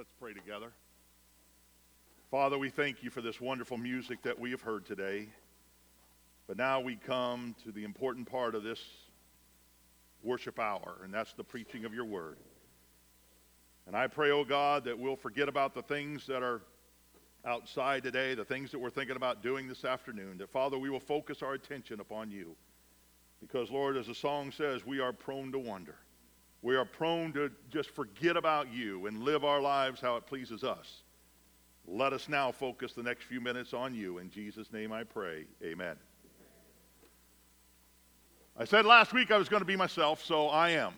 Let's pray together. Father, we thank you for this wonderful music that we have heard today. But now we come to the important part of this worship hour, and that's the preaching of your word. And I pray, oh God, that we'll forget about the things that are outside today, the things that we're thinking about doing this afternoon, that Father, we will focus our attention upon you. Because, Lord, as the song says, we are prone to wonder. We are prone to just forget about you and live our lives how it pleases us. Let us now focus the next few minutes on you. In Jesus' name I pray. Amen. I said last week I was going to be myself, so I am.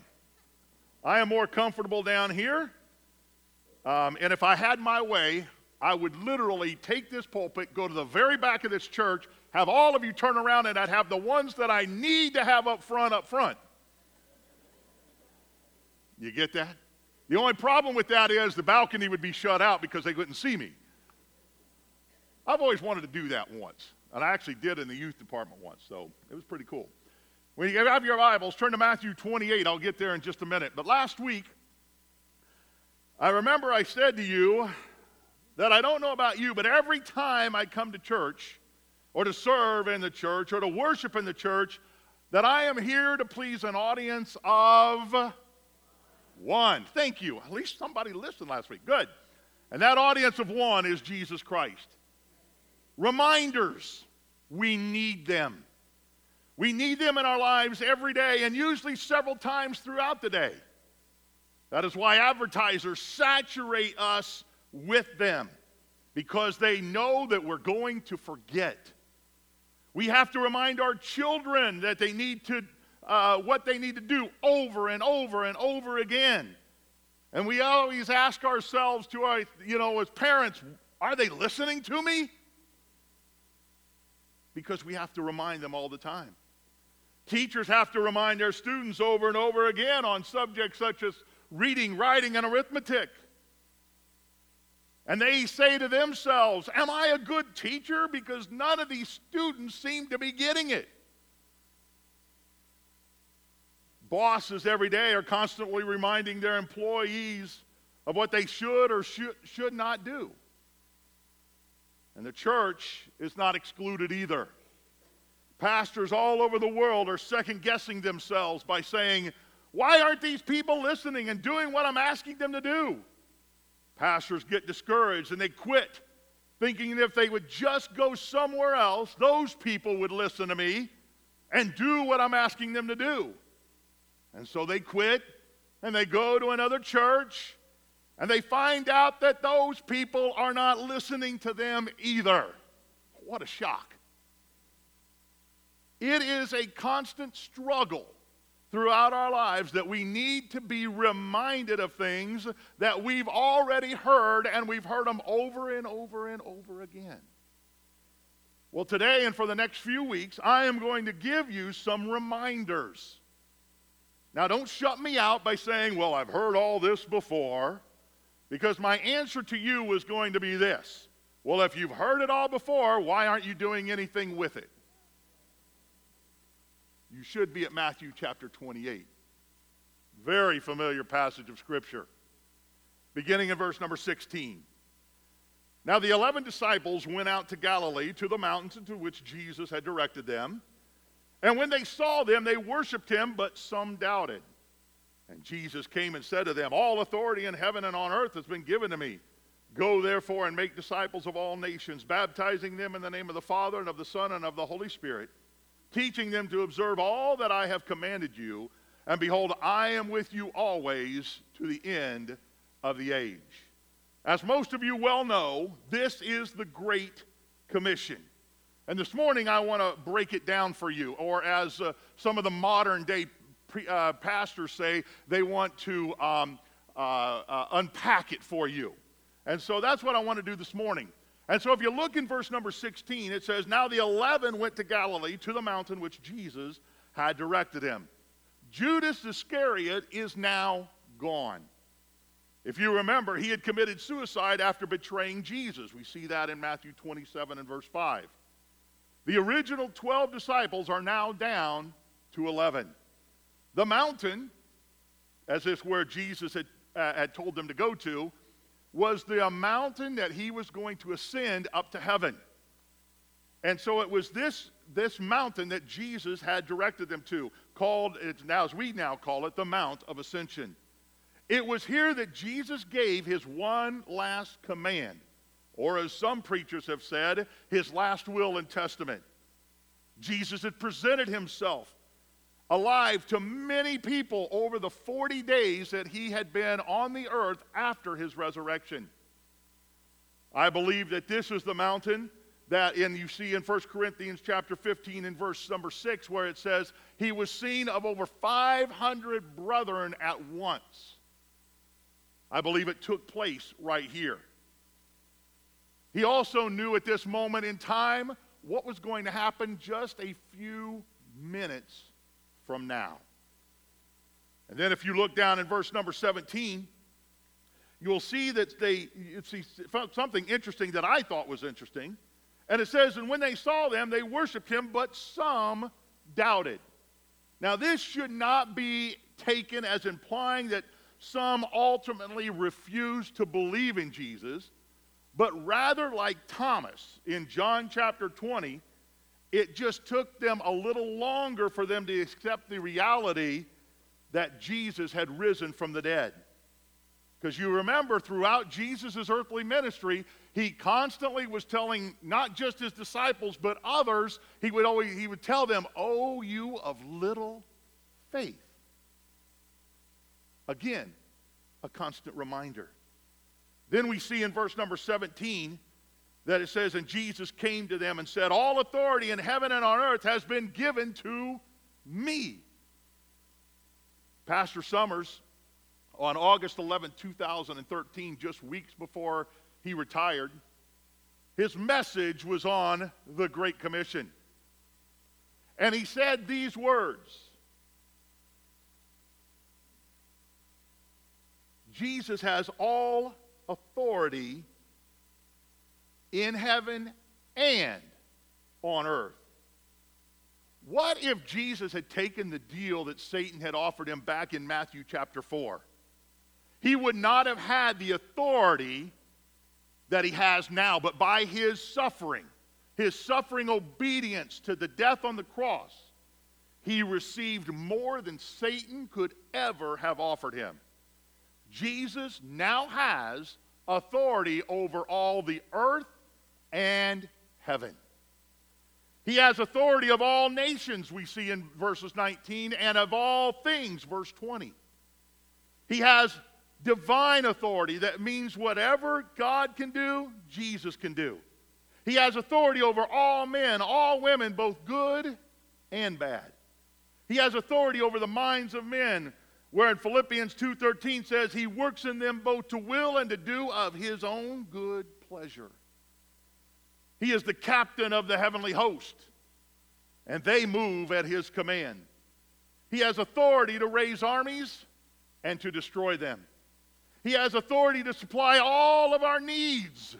I am more comfortable down here. Um, and if I had my way, I would literally take this pulpit, go to the very back of this church, have all of you turn around, and I'd have the ones that I need to have up front up front. You get that? The only problem with that is the balcony would be shut out because they couldn't see me. I've always wanted to do that once, and I actually did in the youth department once, so it was pretty cool. When you have your Bibles, turn to Matthew 28. I'll get there in just a minute. But last week, I remember I said to you that I don't know about you, but every time I come to church, or to serve in the church, or to worship in the church, that I am here to please an audience of one. Thank you. At least somebody listened last week. Good. And that audience of one is Jesus Christ. Reminders. We need them. We need them in our lives every day and usually several times throughout the day. That is why advertisers saturate us with them because they know that we're going to forget. We have to remind our children that they need to uh, what they need to do over and over and over again. And we always ask ourselves, to our, you know, as parents, are they listening to me? Because we have to remind them all the time. Teachers have to remind their students over and over again on subjects such as reading, writing, and arithmetic. And they say to themselves, Am I a good teacher? Because none of these students seem to be getting it. Bosses every day are constantly reminding their employees of what they should or should, should not do. And the church is not excluded either. Pastors all over the world are second guessing themselves by saying, Why aren't these people listening and doing what I'm asking them to do? Pastors get discouraged and they quit, thinking that if they would just go somewhere else, those people would listen to me and do what I'm asking them to do. And so they quit and they go to another church and they find out that those people are not listening to them either. What a shock. It is a constant struggle throughout our lives that we need to be reminded of things that we've already heard and we've heard them over and over and over again. Well, today and for the next few weeks, I am going to give you some reminders. Now, don't shut me out by saying, Well, I've heard all this before, because my answer to you was going to be this Well, if you've heard it all before, why aren't you doing anything with it? You should be at Matthew chapter 28. Very familiar passage of Scripture, beginning in verse number 16. Now, the eleven disciples went out to Galilee to the mountains into which Jesus had directed them. And when they saw them, they worshiped him, but some doubted. And Jesus came and said to them, All authority in heaven and on earth has been given to me. Go therefore and make disciples of all nations, baptizing them in the name of the Father and of the Son and of the Holy Spirit, teaching them to observe all that I have commanded you. And behold, I am with you always to the end of the age. As most of you well know, this is the Great Commission. And this morning, I want to break it down for you, or as uh, some of the modern day pre, uh, pastors say, they want to um, uh, uh, unpack it for you. And so that's what I want to do this morning. And so if you look in verse number 16, it says, Now the eleven went to Galilee, to the mountain which Jesus had directed him. Judas Iscariot is now gone. If you remember, he had committed suicide after betraying Jesus. We see that in Matthew 27 and verse 5. The original 12 disciples are now down to 11. The mountain, as is where Jesus had, uh, had told them to go to, was the mountain that he was going to ascend up to heaven. And so it was this, this mountain that Jesus had directed them to, called, it's now, as we now call it, the Mount of Ascension. It was here that Jesus gave his one last command, or as some preachers have said, his last will and testament. Jesus had presented himself alive to many people over the 40 days that he had been on the earth after his resurrection. I believe that this is the mountain that and you see in 1 Corinthians chapter 15 and verse number 6 where it says he was seen of over 500 brethren at once. I believe it took place right here. He also knew at this moment in time what was going to happen just a few minutes from now. And then if you look down in verse number 17, you'll see that they see something interesting that I thought was interesting. And it says, And when they saw them, they worshiped him, but some doubted. Now, this should not be taken as implying that some ultimately refused to believe in Jesus, but rather like Thomas in John chapter 20, it just took them a little longer for them to accept the reality that Jesus had risen from the dead. Because you remember, throughout Jesus' earthly ministry, he constantly was telling not just his disciples, but others, he would always he would tell them, Oh, you of little faith. Again, a constant reminder. Then we see in verse number 17 that it says, And Jesus came to them and said, All authority in heaven and on earth has been given to me. Pastor Summers, on August 11, 2013, just weeks before he retired, his message was on the Great Commission. And he said these words Jesus has all authority in heaven and on earth. What if Jesus had taken the deal that Satan had offered him back in Matthew chapter 4? He would not have had the authority that he has now, but by his suffering, his suffering obedience to the death on the cross, he received more than Satan could ever have offered him. Jesus now has authority over all the earth and heaven. He has authority of all nations, we see in verses 19, and of all things, verse 20. He has divine authority. That means whatever God can do, Jesus can do. He has authority over all men, all women, both good and bad. He has authority over the minds of men, where in Philippians 2:13 says he works in them both to will and to do of his own good pleasure. He is the captain of the heavenly host, and they move at his command. He has authority to raise armies and to destroy them. He has authority to supply all of our needs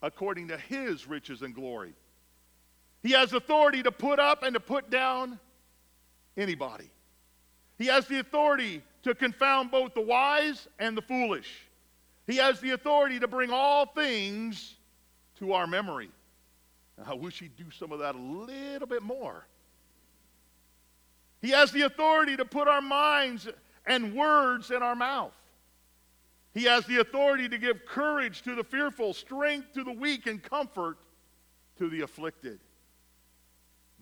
according to his riches and glory. He has authority to put up and to put down anybody. He has the authority to confound both the wise and the foolish. He has the authority to bring all things to our memory. I wish he'd do some of that a little bit more. He has the authority to put our minds and words in our mouth. He has the authority to give courage to the fearful, strength to the weak, and comfort to the afflicted.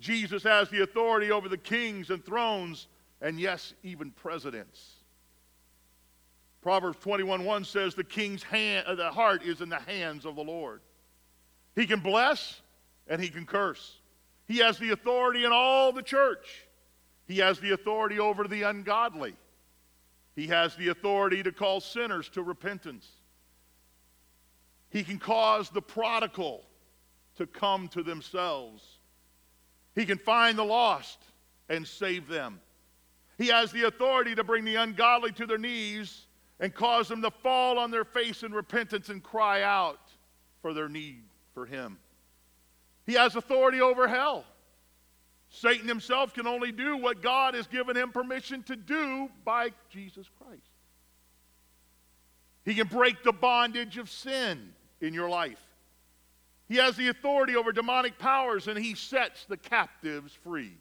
Jesus has the authority over the kings and thrones, and yes, even presidents. Proverbs 21:1 says, "The king's hand, uh, the heart is in the hands of the Lord. He can bless and he can curse. He has the authority in all the church. He has the authority over the ungodly. He has the authority to call sinners to repentance. He can cause the prodigal to come to themselves. He can find the lost and save them. He has the authority to bring the ungodly to their knees and cause them to fall on their face in repentance and cry out for their need for Him. He has authority over hell. Satan himself can only do what God has given him permission to do by Jesus Christ. He can break the bondage of sin in your life. He has the authority over demonic powers and he sets the captives free.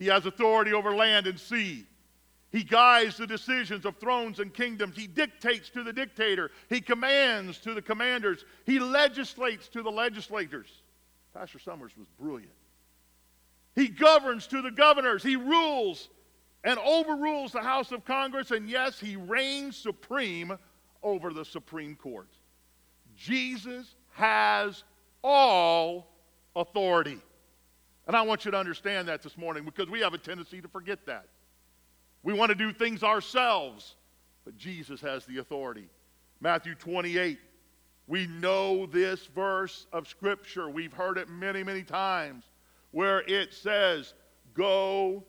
He has authority over land and sea. He guides the decisions of thrones and kingdoms. He dictates to the dictator. He commands to the commanders. He legislates to the legislators. Pastor Summers was brilliant. He governs to the governors. He rules and overrules the House of Congress. And yes, he reigns supreme over the Supreme Court. Jesus has all authority. And I want you to understand that this morning because we have a tendency to forget that. We want to do things ourselves, but Jesus has the authority. Matthew 28. We know this verse of Scripture. We've heard it many, many times where it says, Go,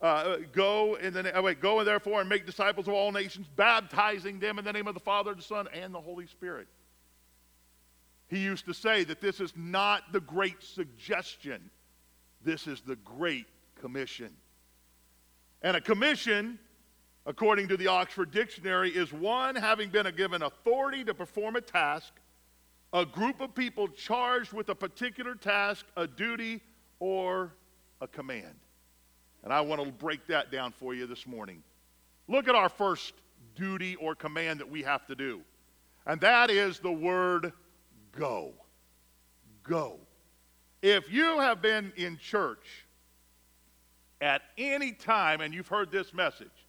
uh, go, in the, oh wait, go and therefore and make disciples of all nations, baptizing them in the name of the Father, the Son, and the Holy Spirit. He used to say that this is not the great suggestion, this is the great commission. And a commission, according to the Oxford Dictionary, is one having been given authority to perform a task, a group of people charged with a particular task, a duty, or a command. And I want to break that down for you this morning. Look at our first duty or command that we have to do, and that is the word go. Go. If you have been in church at any time and you've heard this message,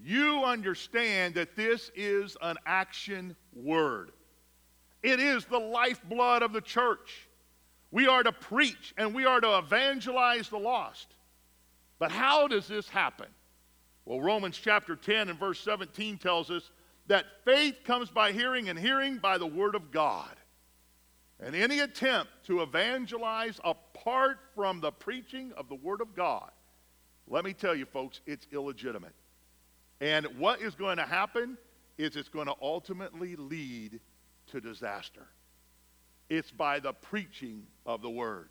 you understand that this is an action word. It is the lifeblood of the church. We are to preach and we are to evangelize the lost. But how does this happen? Well, Romans chapter 10 and verse 17 tells us that faith comes by hearing and hearing by the word of God. And any attempt to evangelize apart from the preaching of the Word of God, let me tell you, folks, it's illegitimate. And what is going to happen is it's going to ultimately lead to disaster. It's by the preaching of the Word.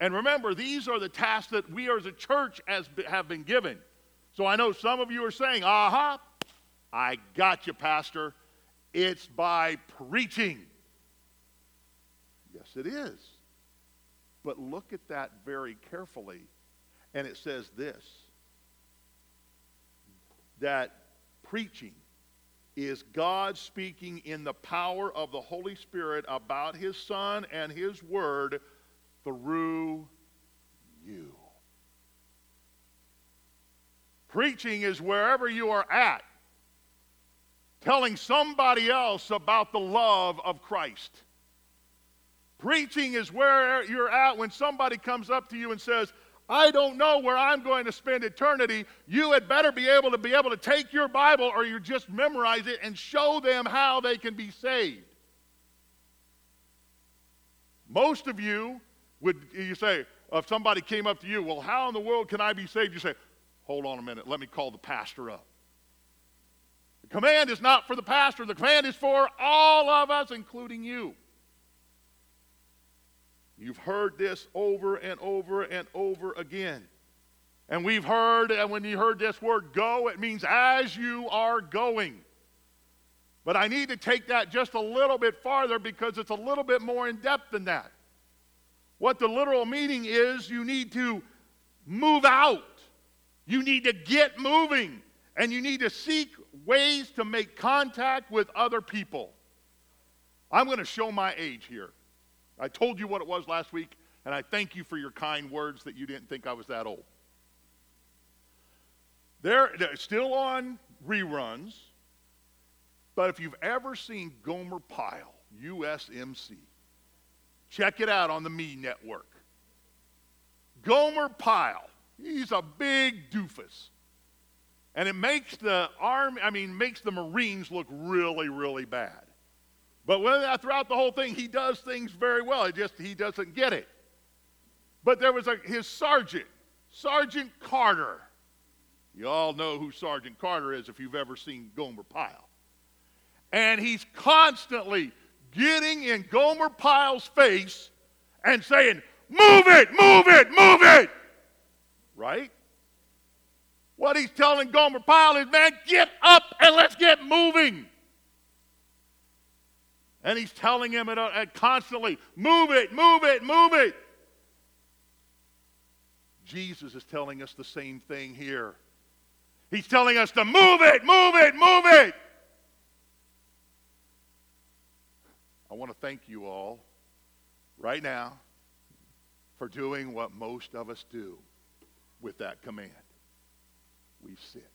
And remember, these are the tasks that we as a church has, have been given. So I know some of you are saying, aha, I got you, Pastor. It's by preaching. Yes, it is. But look at that very carefully. And it says this that preaching is God speaking in the power of the Holy Spirit about His Son and His Word through you. Preaching is wherever you are at, telling somebody else about the love of Christ. Preaching is where you're at when somebody comes up to you and says, I don't know where I'm going to spend eternity. You had better be able to be able to take your Bible or you just memorize it and show them how they can be saved. Most of you would you say, if somebody came up to you, well, how in the world can I be saved? You say, hold on a minute, let me call the pastor up. The command is not for the pastor, the command is for all of us, including you. You've heard this over and over and over again. And we've heard, and when you heard this word go, it means as you are going. But I need to take that just a little bit farther because it's a little bit more in depth than that. What the literal meaning is, you need to move out. You need to get moving. And you need to seek ways to make contact with other people. I'm going to show my age here. I told you what it was last week, and I thank you for your kind words that you didn't think I was that old. They're, they're still on reruns, but if you've ever seen Gomer Pyle, USMC, check it out on the Me Network. Gomer Pyle, he's a big doofus. And it makes the army, I mean, makes the Marines look really, really bad. But when, uh, throughout the whole thing, he does things very well. It just he doesn't get it. But there was a, his sergeant, Sergeant Carter. You all know who Sergeant Carter is if you've ever seen Gomer Pyle. And he's constantly getting in Gomer Pyle's face and saying, Move it, move it, move it. Right? What he's telling Gomer Pyle is, man, get up and let's get moving. And he's telling him uh, constantly, move it, move it, move it. Jesus is telling us the same thing here. He's telling us to move it, move it, move it. I want to thank you all right now for doing what most of us do with that command. We sit.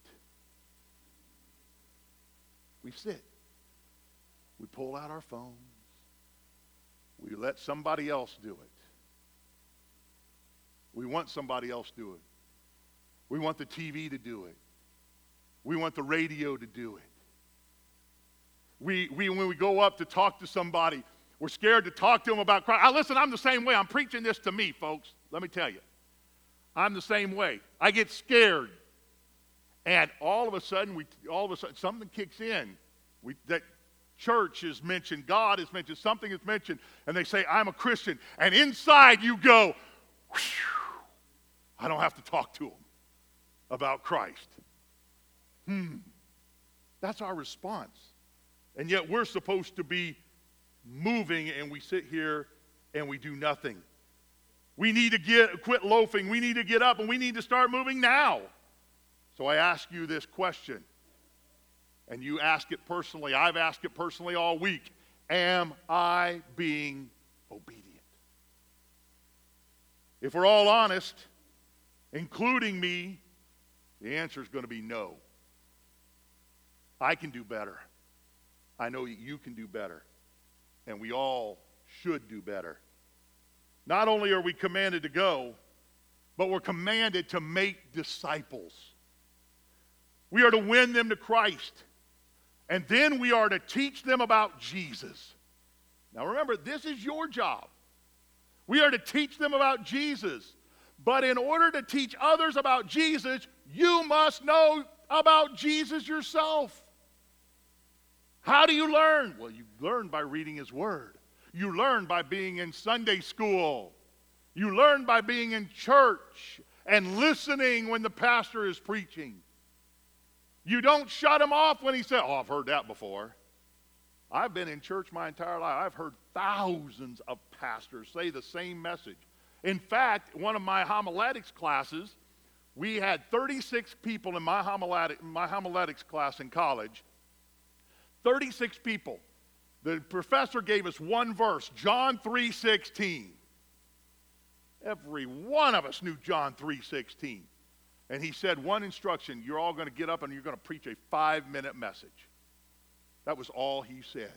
We sit. We pull out our phones. We let somebody else do it. We want somebody else to do it. We want the TV to do it. We want the radio to do it. We, we, when we go up to talk to somebody, we're scared to talk to them about Christ. I, listen, I'm the same way. I'm preaching this to me, folks. Let me tell you. I'm the same way. I get scared. And all of a sudden, we, all of a sudden, something kicks in. We, that church is mentioned, God is mentioned, something is mentioned, and they say, I'm a Christian. And inside you go, I don't have to talk to them about Christ. Hmm. That's our response. And yet we're supposed to be moving and we sit here and we do nothing. We need to get quit loafing. We need to get up and we need to start moving now. So I ask you this question. And you ask it personally. I've asked it personally all week. Am I being obedient? If we're all honest, including me, the answer is going to be no. I can do better. I know you can do better. And we all should do better. Not only are we commanded to go, but we're commanded to make disciples. We are to win them to Christ. And then we are to teach them about Jesus. Now remember, this is your job. We are to teach them about Jesus. But in order to teach others about Jesus, you must know about Jesus yourself. How do you learn? Well, you learn by reading His Word. You learn by being in Sunday school. You learn by being in church and listening when the pastor is preaching. You don't shut him off when he says, Oh, I've heard that before. I've been in church my entire life. I've heard thousands of pastors say the same message. In fact, one of my homiletics classes, we had 36 people in my, homiletic, my homiletics class in college, 36 people. The professor gave us one verse, John 3:16. Every one of us knew John 3:16. And he said one instruction, you're all going to get up and you're going to preach a 5-minute message. That was all he said.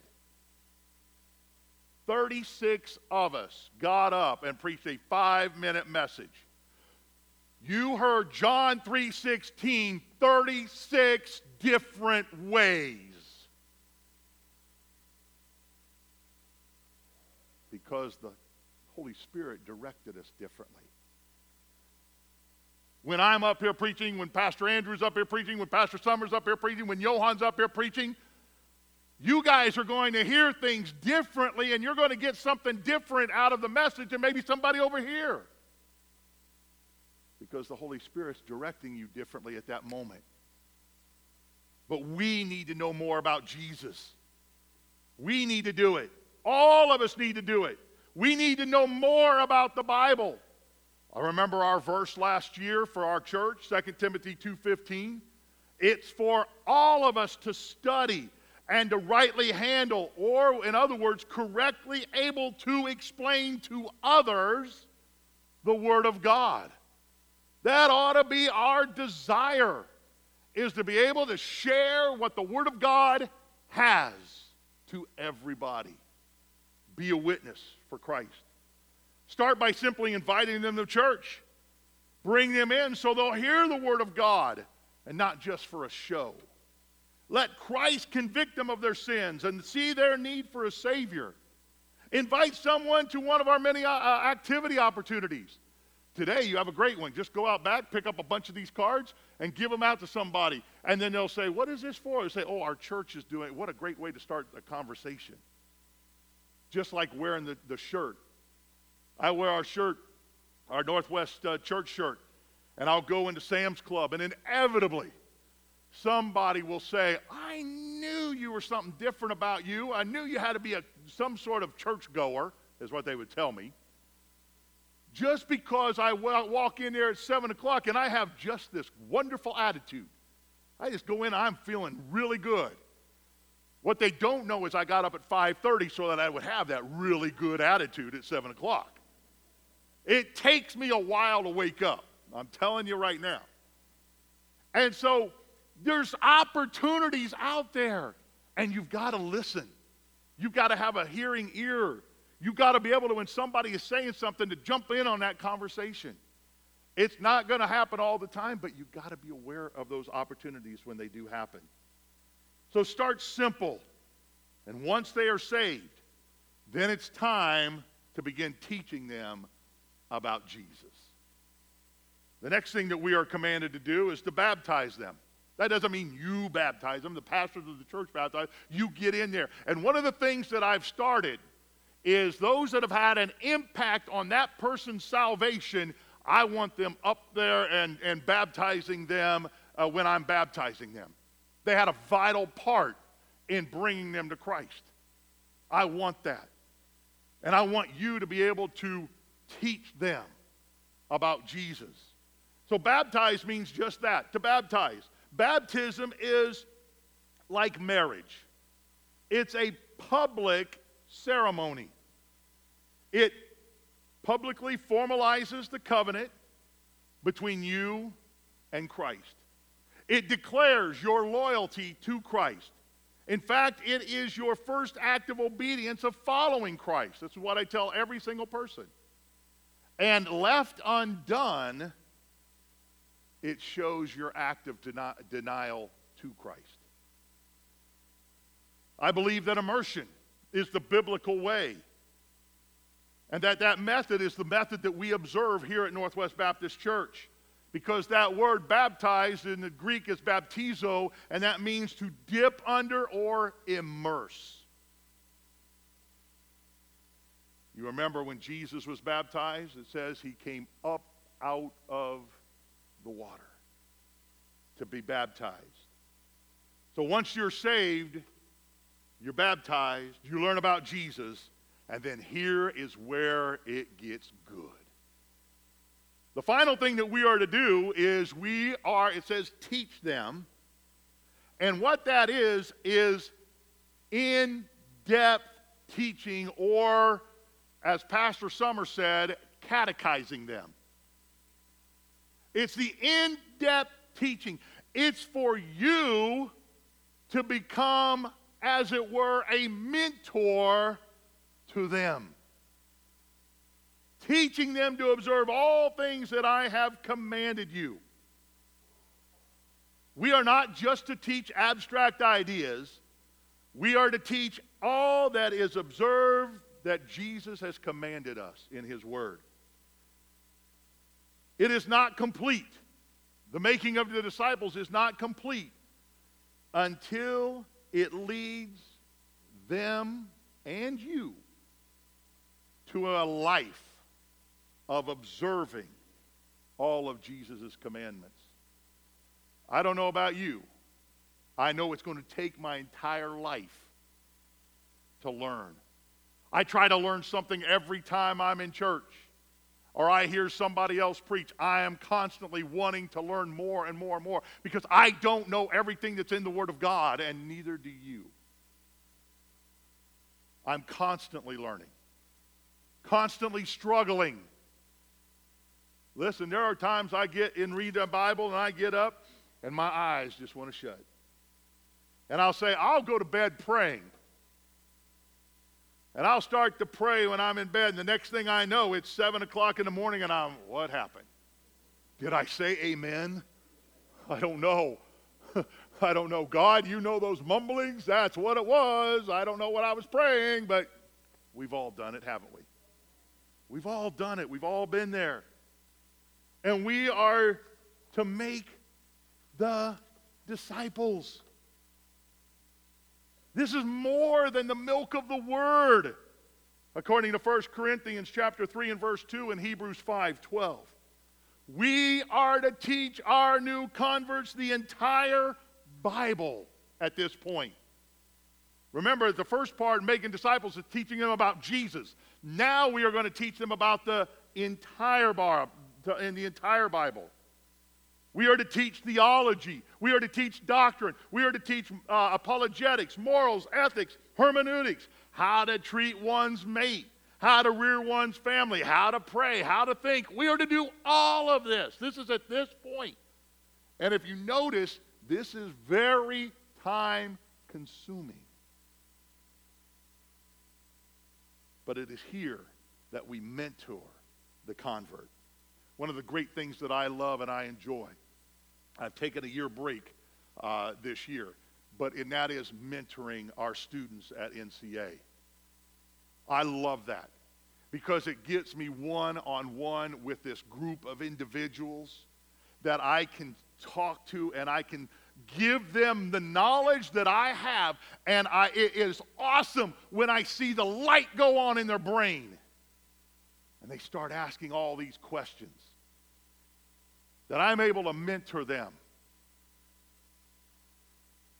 36 of us got up and preached a 5-minute message. You heard John 3:16 36 different ways. because the Holy Spirit directed us differently. When I'm up here preaching, when Pastor Andrew's up here preaching, when Pastor Summers up here preaching, when Johan's up here preaching, you guys are going to hear things differently and you're going to get something different out of the message than maybe somebody over here. Because the Holy Spirit's directing you differently at that moment. But we need to know more about Jesus. We need to do it. All of us need to do it. We need to know more about the Bible. I remember our verse last year for our church, 2 Timothy 2:15. It's for all of us to study and to rightly handle, or in other words, correctly able to explain to others the Word of God. That ought to be our desire, is to be able to share what the Word of God has to everybody. Be a witness for Christ. Start by simply inviting them to church. Bring them in so they'll hear the Word of God and not just for a show. Let Christ convict them of their sins and see their need for a Savior. Invite someone to one of our many uh, uh activity opportunities. Today, you have a great one. Just go out back, pick up a bunch of these cards, and give them out to somebody. And then they'll say, What is this for? They say, Oh, our church is doing it. What a great way to start a conversation just like wearing the, the shirt. I wear our shirt, our Northwest uh, church shirt, and I'll go into Sam's Club, and inevitably somebody will say, I knew you were something different about you. I knew you had to be a, some sort of churchgoer, is what they would tell me. Just because I walk in there at 7 o'clock and I have just this wonderful attitude. I just go in, I'm feeling really good. What they don't know is I got up at 5:30 so that I would have that really good attitude at 7 o'clock. It takes me a while to wake up. I'm telling you right now. And so there's opportunities out there, and you've got to listen. You've got to have a hearing ear. You've got to be able to, when somebody is saying something, to jump in on that conversation. It's not going to happen all the time, but you've got to be aware of those opportunities when they do happen. So start simple. And once they are saved, then it's time to begin teaching them about Jesus. The next thing that we are commanded to do is to baptize them. That doesn't mean you baptize them, the pastors of the church baptize. You get in there. And one of the things that I've started is those that have had an impact on that person's salvation, I want them up there and, and baptizing them uh, when I'm baptizing them. They had a vital part in bringing them to Christ. I want that. And I want you to be able to teach them about Jesus. So, baptize means just that to baptize. Baptism is like marriage, it's a public ceremony. It publicly formalizes the covenant between you and Christ. It declares your loyalty to Christ. In fact, it is your first act of obedience of following Christ. That's what I tell every single person. And left undone, it shows your act of deni- denial to Christ. I believe that immersion is the biblical way. And that that method is the method that we observe here at Northwest Baptist Church. Because that word baptized in the Greek is baptizo, and that means to dip under or immerse. You remember when Jesus was baptized? It says he came up out of the water to be baptized. So once you're saved, you're baptized, you learn about Jesus, and then here is where it gets good. The final thing that we are to do is we are, it says, teach them. And what that is, is in depth teaching, or as Pastor Summer said, catechizing them. It's the in depth teaching. It's for you to become, as it were, a mentor to them. Teaching them to observe all things that I have commanded you. We are not just to teach abstract ideas, we are to teach all that is observed that Jesus has commanded us in His Word. It is not complete. The making of the disciples is not complete until it leads them and you to a life of observing all of Jesus' commandments. I don't know about you. I know it's going to take my entire life to learn. I try to learn something every time I'm in church or I hear somebody else preach, I am constantly wanting to learn more and more and more because I don't know everything that's in the Word of God, and neither do you. I'm constantly learning, constantly struggling. Listen, there are times I get in read the Bible and I get up and my eyes just want to shut. And I'll say, I'll go to bed praying. And I'll start to pray when I'm in bed, and the next thing I know, it's 7 o'clock in the morning, and I'm, what happened? Did I say amen? I don't know. I don't know. God, you know those mumblings? That's what it was. I don't know what I was praying, but we've all done it, haven't we? We've all done it. We've all been there. And we are to make the disciples. This is more than the milk of the word, according to 1 Corinthians chapter 3 and verse 2 and Hebrews 5 12. We are to teach our new converts the entire Bible at this point. Remember, the first part, making disciples, is teaching them about Jesus. Now we are going to teach them about the entire Bible, in the entire Bible. We are to teach theology. We are to teach doctrine. We are to teach uh, apologetics, morals, ethics, hermeneutics, how to treat one's mate, how to rear one's family, how to pray, how to think. We are to do all of this. This is at this point. And if you notice, this is very time consuming. But it is here that we mentor the convert. One of the great things that I love and I enjoy I've taken a year break uh, this year, but and that is mentoring our students at NCA. I love that because it gets me one on one with this group of individuals that I can talk to and I can give them the knowledge that I have. And I, it is awesome when I see the light go on in their brain and they start asking all these questions that I'm able to mentor them.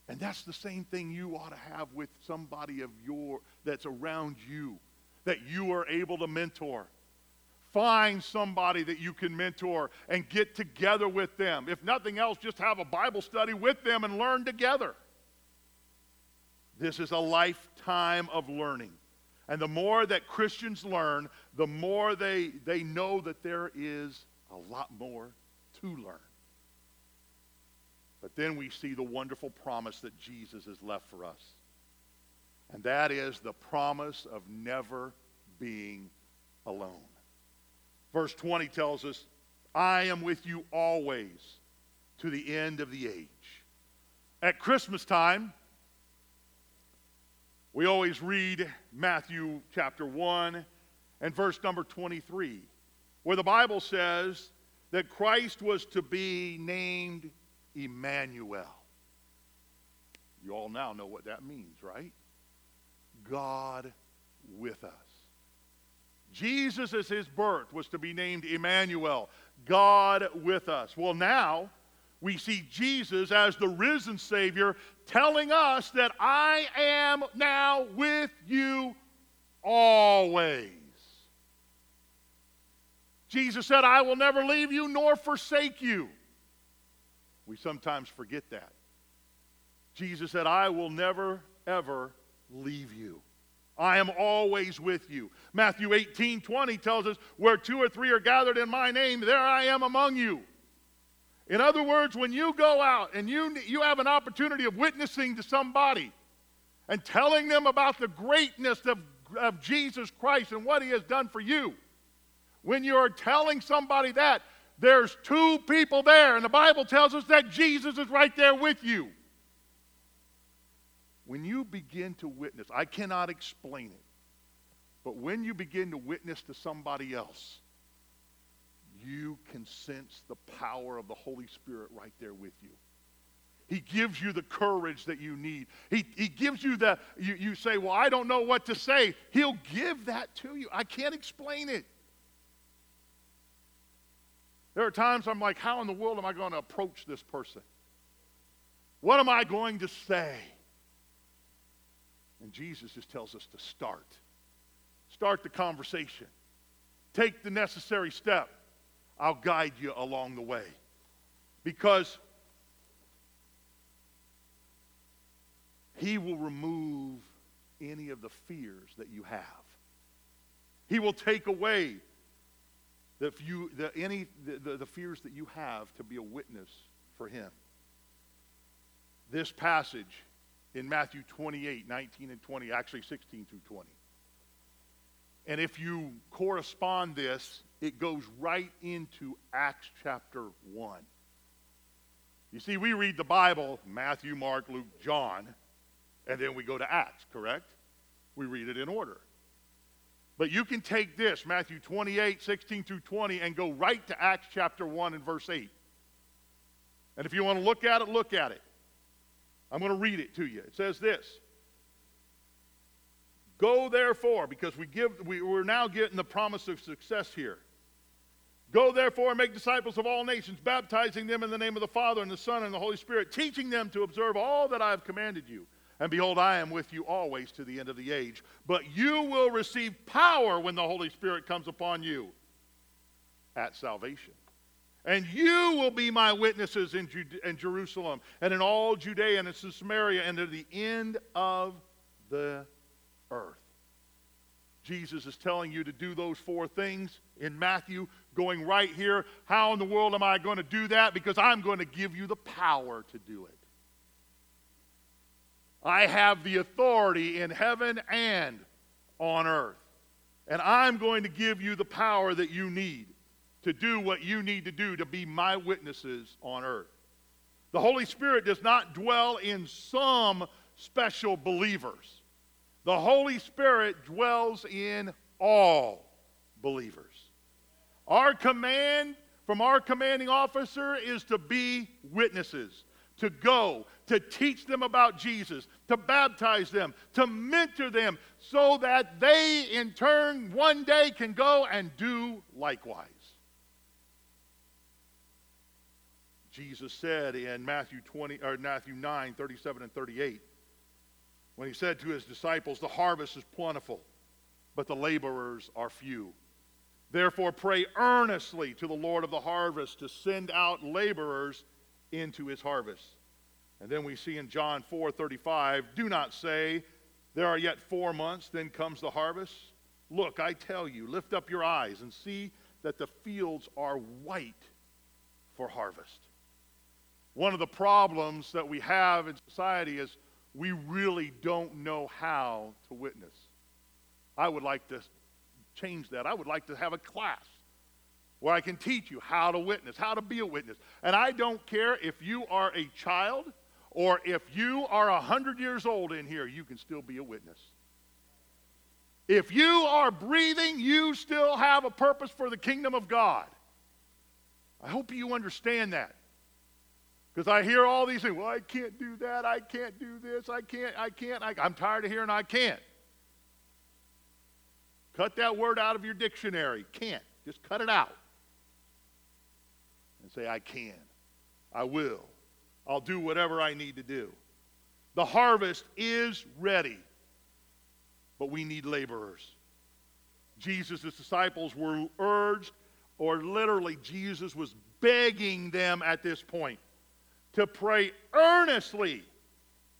And that's the same thing you ought to have with somebody of your that's around you that you are able to mentor. Find somebody that you can mentor and get together with them. If nothing else, just have a Bible study with them and learn together. This is a lifetime of learning. And the more that Christians learn, the more they, they know that there is a lot more to learn. But then we see the wonderful promise that Jesus has left for us. And that is the promise of never being alone. Verse 20 tells us, I am with you always to the end of the age. At Christmas time, we always read Matthew chapter 1 and verse number 23, where the Bible says that Christ was to be named Emmanuel. You all now know what that means, right? God with us. Jesus, as his birth, was to be named Emmanuel, God with us. Well, now we see Jesus as the risen Savior telling us that I am now with you always. Jesus said, I will never leave you nor forsake you. We sometimes forget that. Jesus said, I will never, ever leave you. I am always with you. Matthew 18 20 tells us, Where two or three are gathered in my name, there I am among you. In other words, when you go out and you, you have an opportunity of witnessing to somebody and telling them about the greatness of, of Jesus Christ and what he has done for you, when you're telling somebody that, there's two people there, and the Bible tells us that Jesus is right there with you. When you begin to witness, I cannot explain it, but when you begin to witness to somebody else, you can sense the power of the Holy Spirit right there with you. He gives you the courage that you need. He, he gives you the, you, you say, Well, I don't know what to say. He'll give that to you. I can't explain it. There are times I'm like, how in the world am I going to approach this person? What am I going to say? And Jesus just tells us to start. Start the conversation. Take the necessary step. I'll guide you along the way. Because He will remove any of the fears that you have. He will take away the, you, the, any, the, the, the fears that you have to be a witness for him. This passage in Matthew 28, 19 and 20, actually 16 through 20. And if you correspond this, it goes right into Acts chapter 1. You see, we read the Bible, Matthew, Mark, Luke, John, and then we go to Acts, correct? We read it in order. But you can take this, Matthew 28, 16 through 20, and go right to Acts chapter 1 and verse 8. And if you want to look at it, look at it. I'm going to read it to you. It says this Go therefore, because we give, we, we're now getting the promise of success here. Go therefore and make disciples of all nations, baptizing them in the name of the Father and the Son and the Holy Spirit, teaching them to observe all that I have commanded you. And behold, I am with you always to the end of the age. But you will receive power when the Holy Spirit comes upon you at salvation. And you will be my witnesses in, Jude- in Jerusalem and in all Judea and in Samaria and to the end of the earth. Jesus is telling you to do those four things in Matthew, going right here. How in the world am I going to do that? Because I'm going to give you the power to do it. I have the authority in heaven and on earth. And I'm going to give you the power that you need to do what you need to do to be my witnesses on earth. The Holy Spirit does not dwell in some special believers. The Holy Spirit dwells in all believers. Our command from our commanding officer is to be witnesses, to go, to teach them about Jesus, to baptize them, to mentor them, so that they in turn one day can go and do likewise. Jesus said in Matthew 20 or Matthew 9, 37 and 38, when he said to his disciples, The harvest is plentiful, but the laborers are few. Therefore, pray earnestly to the Lord of the harvest to send out laborers into his harvest. And then we see in John 4 35, do not say, There are yet four months, then comes the harvest. Look, I tell you, lift up your eyes and see that the fields are white for harvest. One of the problems that we have in society is we really don't know how to witness. I would like to change that. I would like to have a class where I can teach you how to witness, how to be a witness. And I don't care if you are a child or if you are 100 years old in here, you can still be a witness. If you are breathing, you still have a purpose for the kingdom of God. I hope you understand that. Because I hear all these things. Well, I can't do that. I can't do this. I can't. I can't. I, I'm tired of hearing I can't. Cut that word out of your dictionary. Can't. Just cut it out. And say, I can. I will. I'll do whatever I need to do. The harvest is ready, but we need laborers. Jesus' disciples were urged, or literally, Jesus was begging them at this point to pray earnestly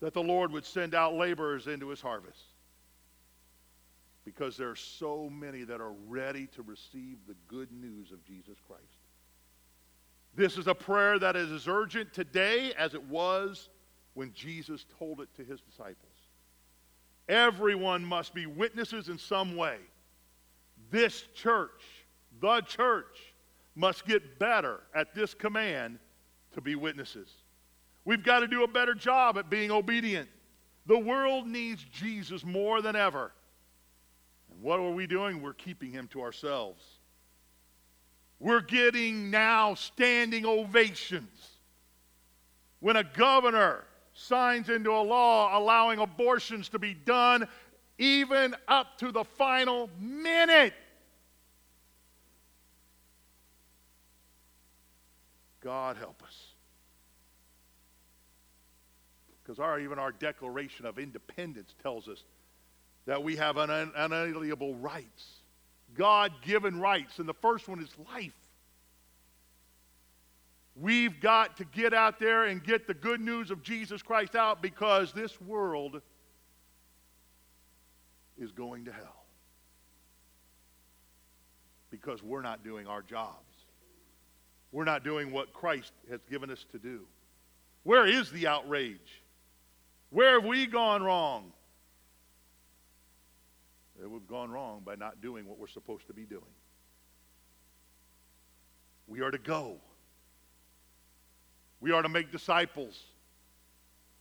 that the Lord would send out laborers into his harvest. Because there are so many that are ready to receive the good news of Jesus Christ. This is a prayer that is as urgent today as it was when Jesus told it to his disciples. Everyone must be witnesses in some way. This church, the church, must get better at this command to be witnesses. We've got to do a better job at being obedient. The world needs Jesus more than ever. And what are we doing? We're keeping him to ourselves. We're getting now standing ovations. When a governor signs into a law allowing abortions to be done even up to the final minute. God help us. Because our, even our Declaration of Independence tells us that we have un- unalienable rights, God given rights, and the first one is life. We've got to get out there and get the good news of Jesus Christ out because this world is going to hell. Because we're not doing our jobs. We're not doing what Christ has given us to do. Where is the outrage? Where have we gone wrong? We've gone wrong by not doing what we're supposed to be doing. We are to go. We are to make disciples.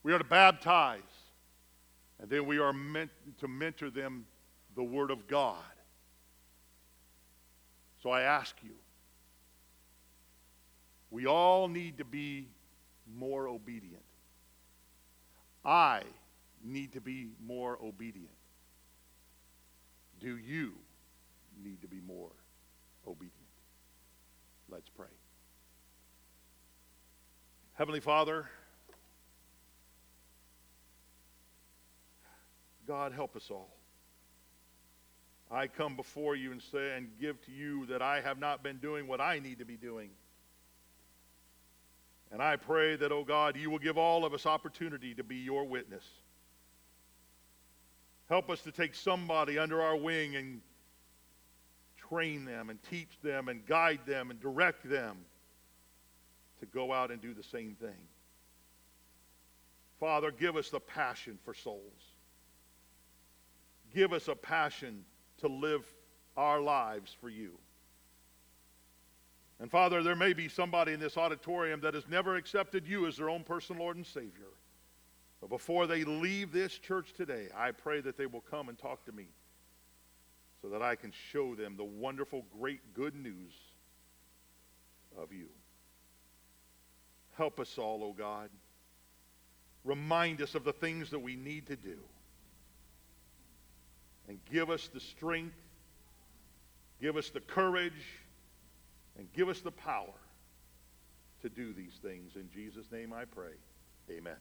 We are to baptize. And then we are meant to mentor them the Word of God. So I ask you, we all need to be more obedient. I need to be more obedient. Do you need to be more obedient? Let's pray. Heavenly Father, God, help us all. I come before you and say and give to you that I have not been doing what I need to be doing. And I pray that, oh God, you will give all of us opportunity to be your witness. Help us to take somebody under our wing and train them and teach them and guide them and direct them to go out and do the same thing. Father, give us the passion for souls. Give us a passion to live our lives for you. And Father, there may be somebody in this auditorium that has never accepted you as their own personal Lord and Savior. But before they leave this church today, I pray that they will come and talk to me so that I can show them the wonderful, great, good news of you. Help us all, O oh God. Remind us of the things that we need to do. And give us the strength, give us the courage, and give us the power to do these things. In Jesus' name I pray. Amen.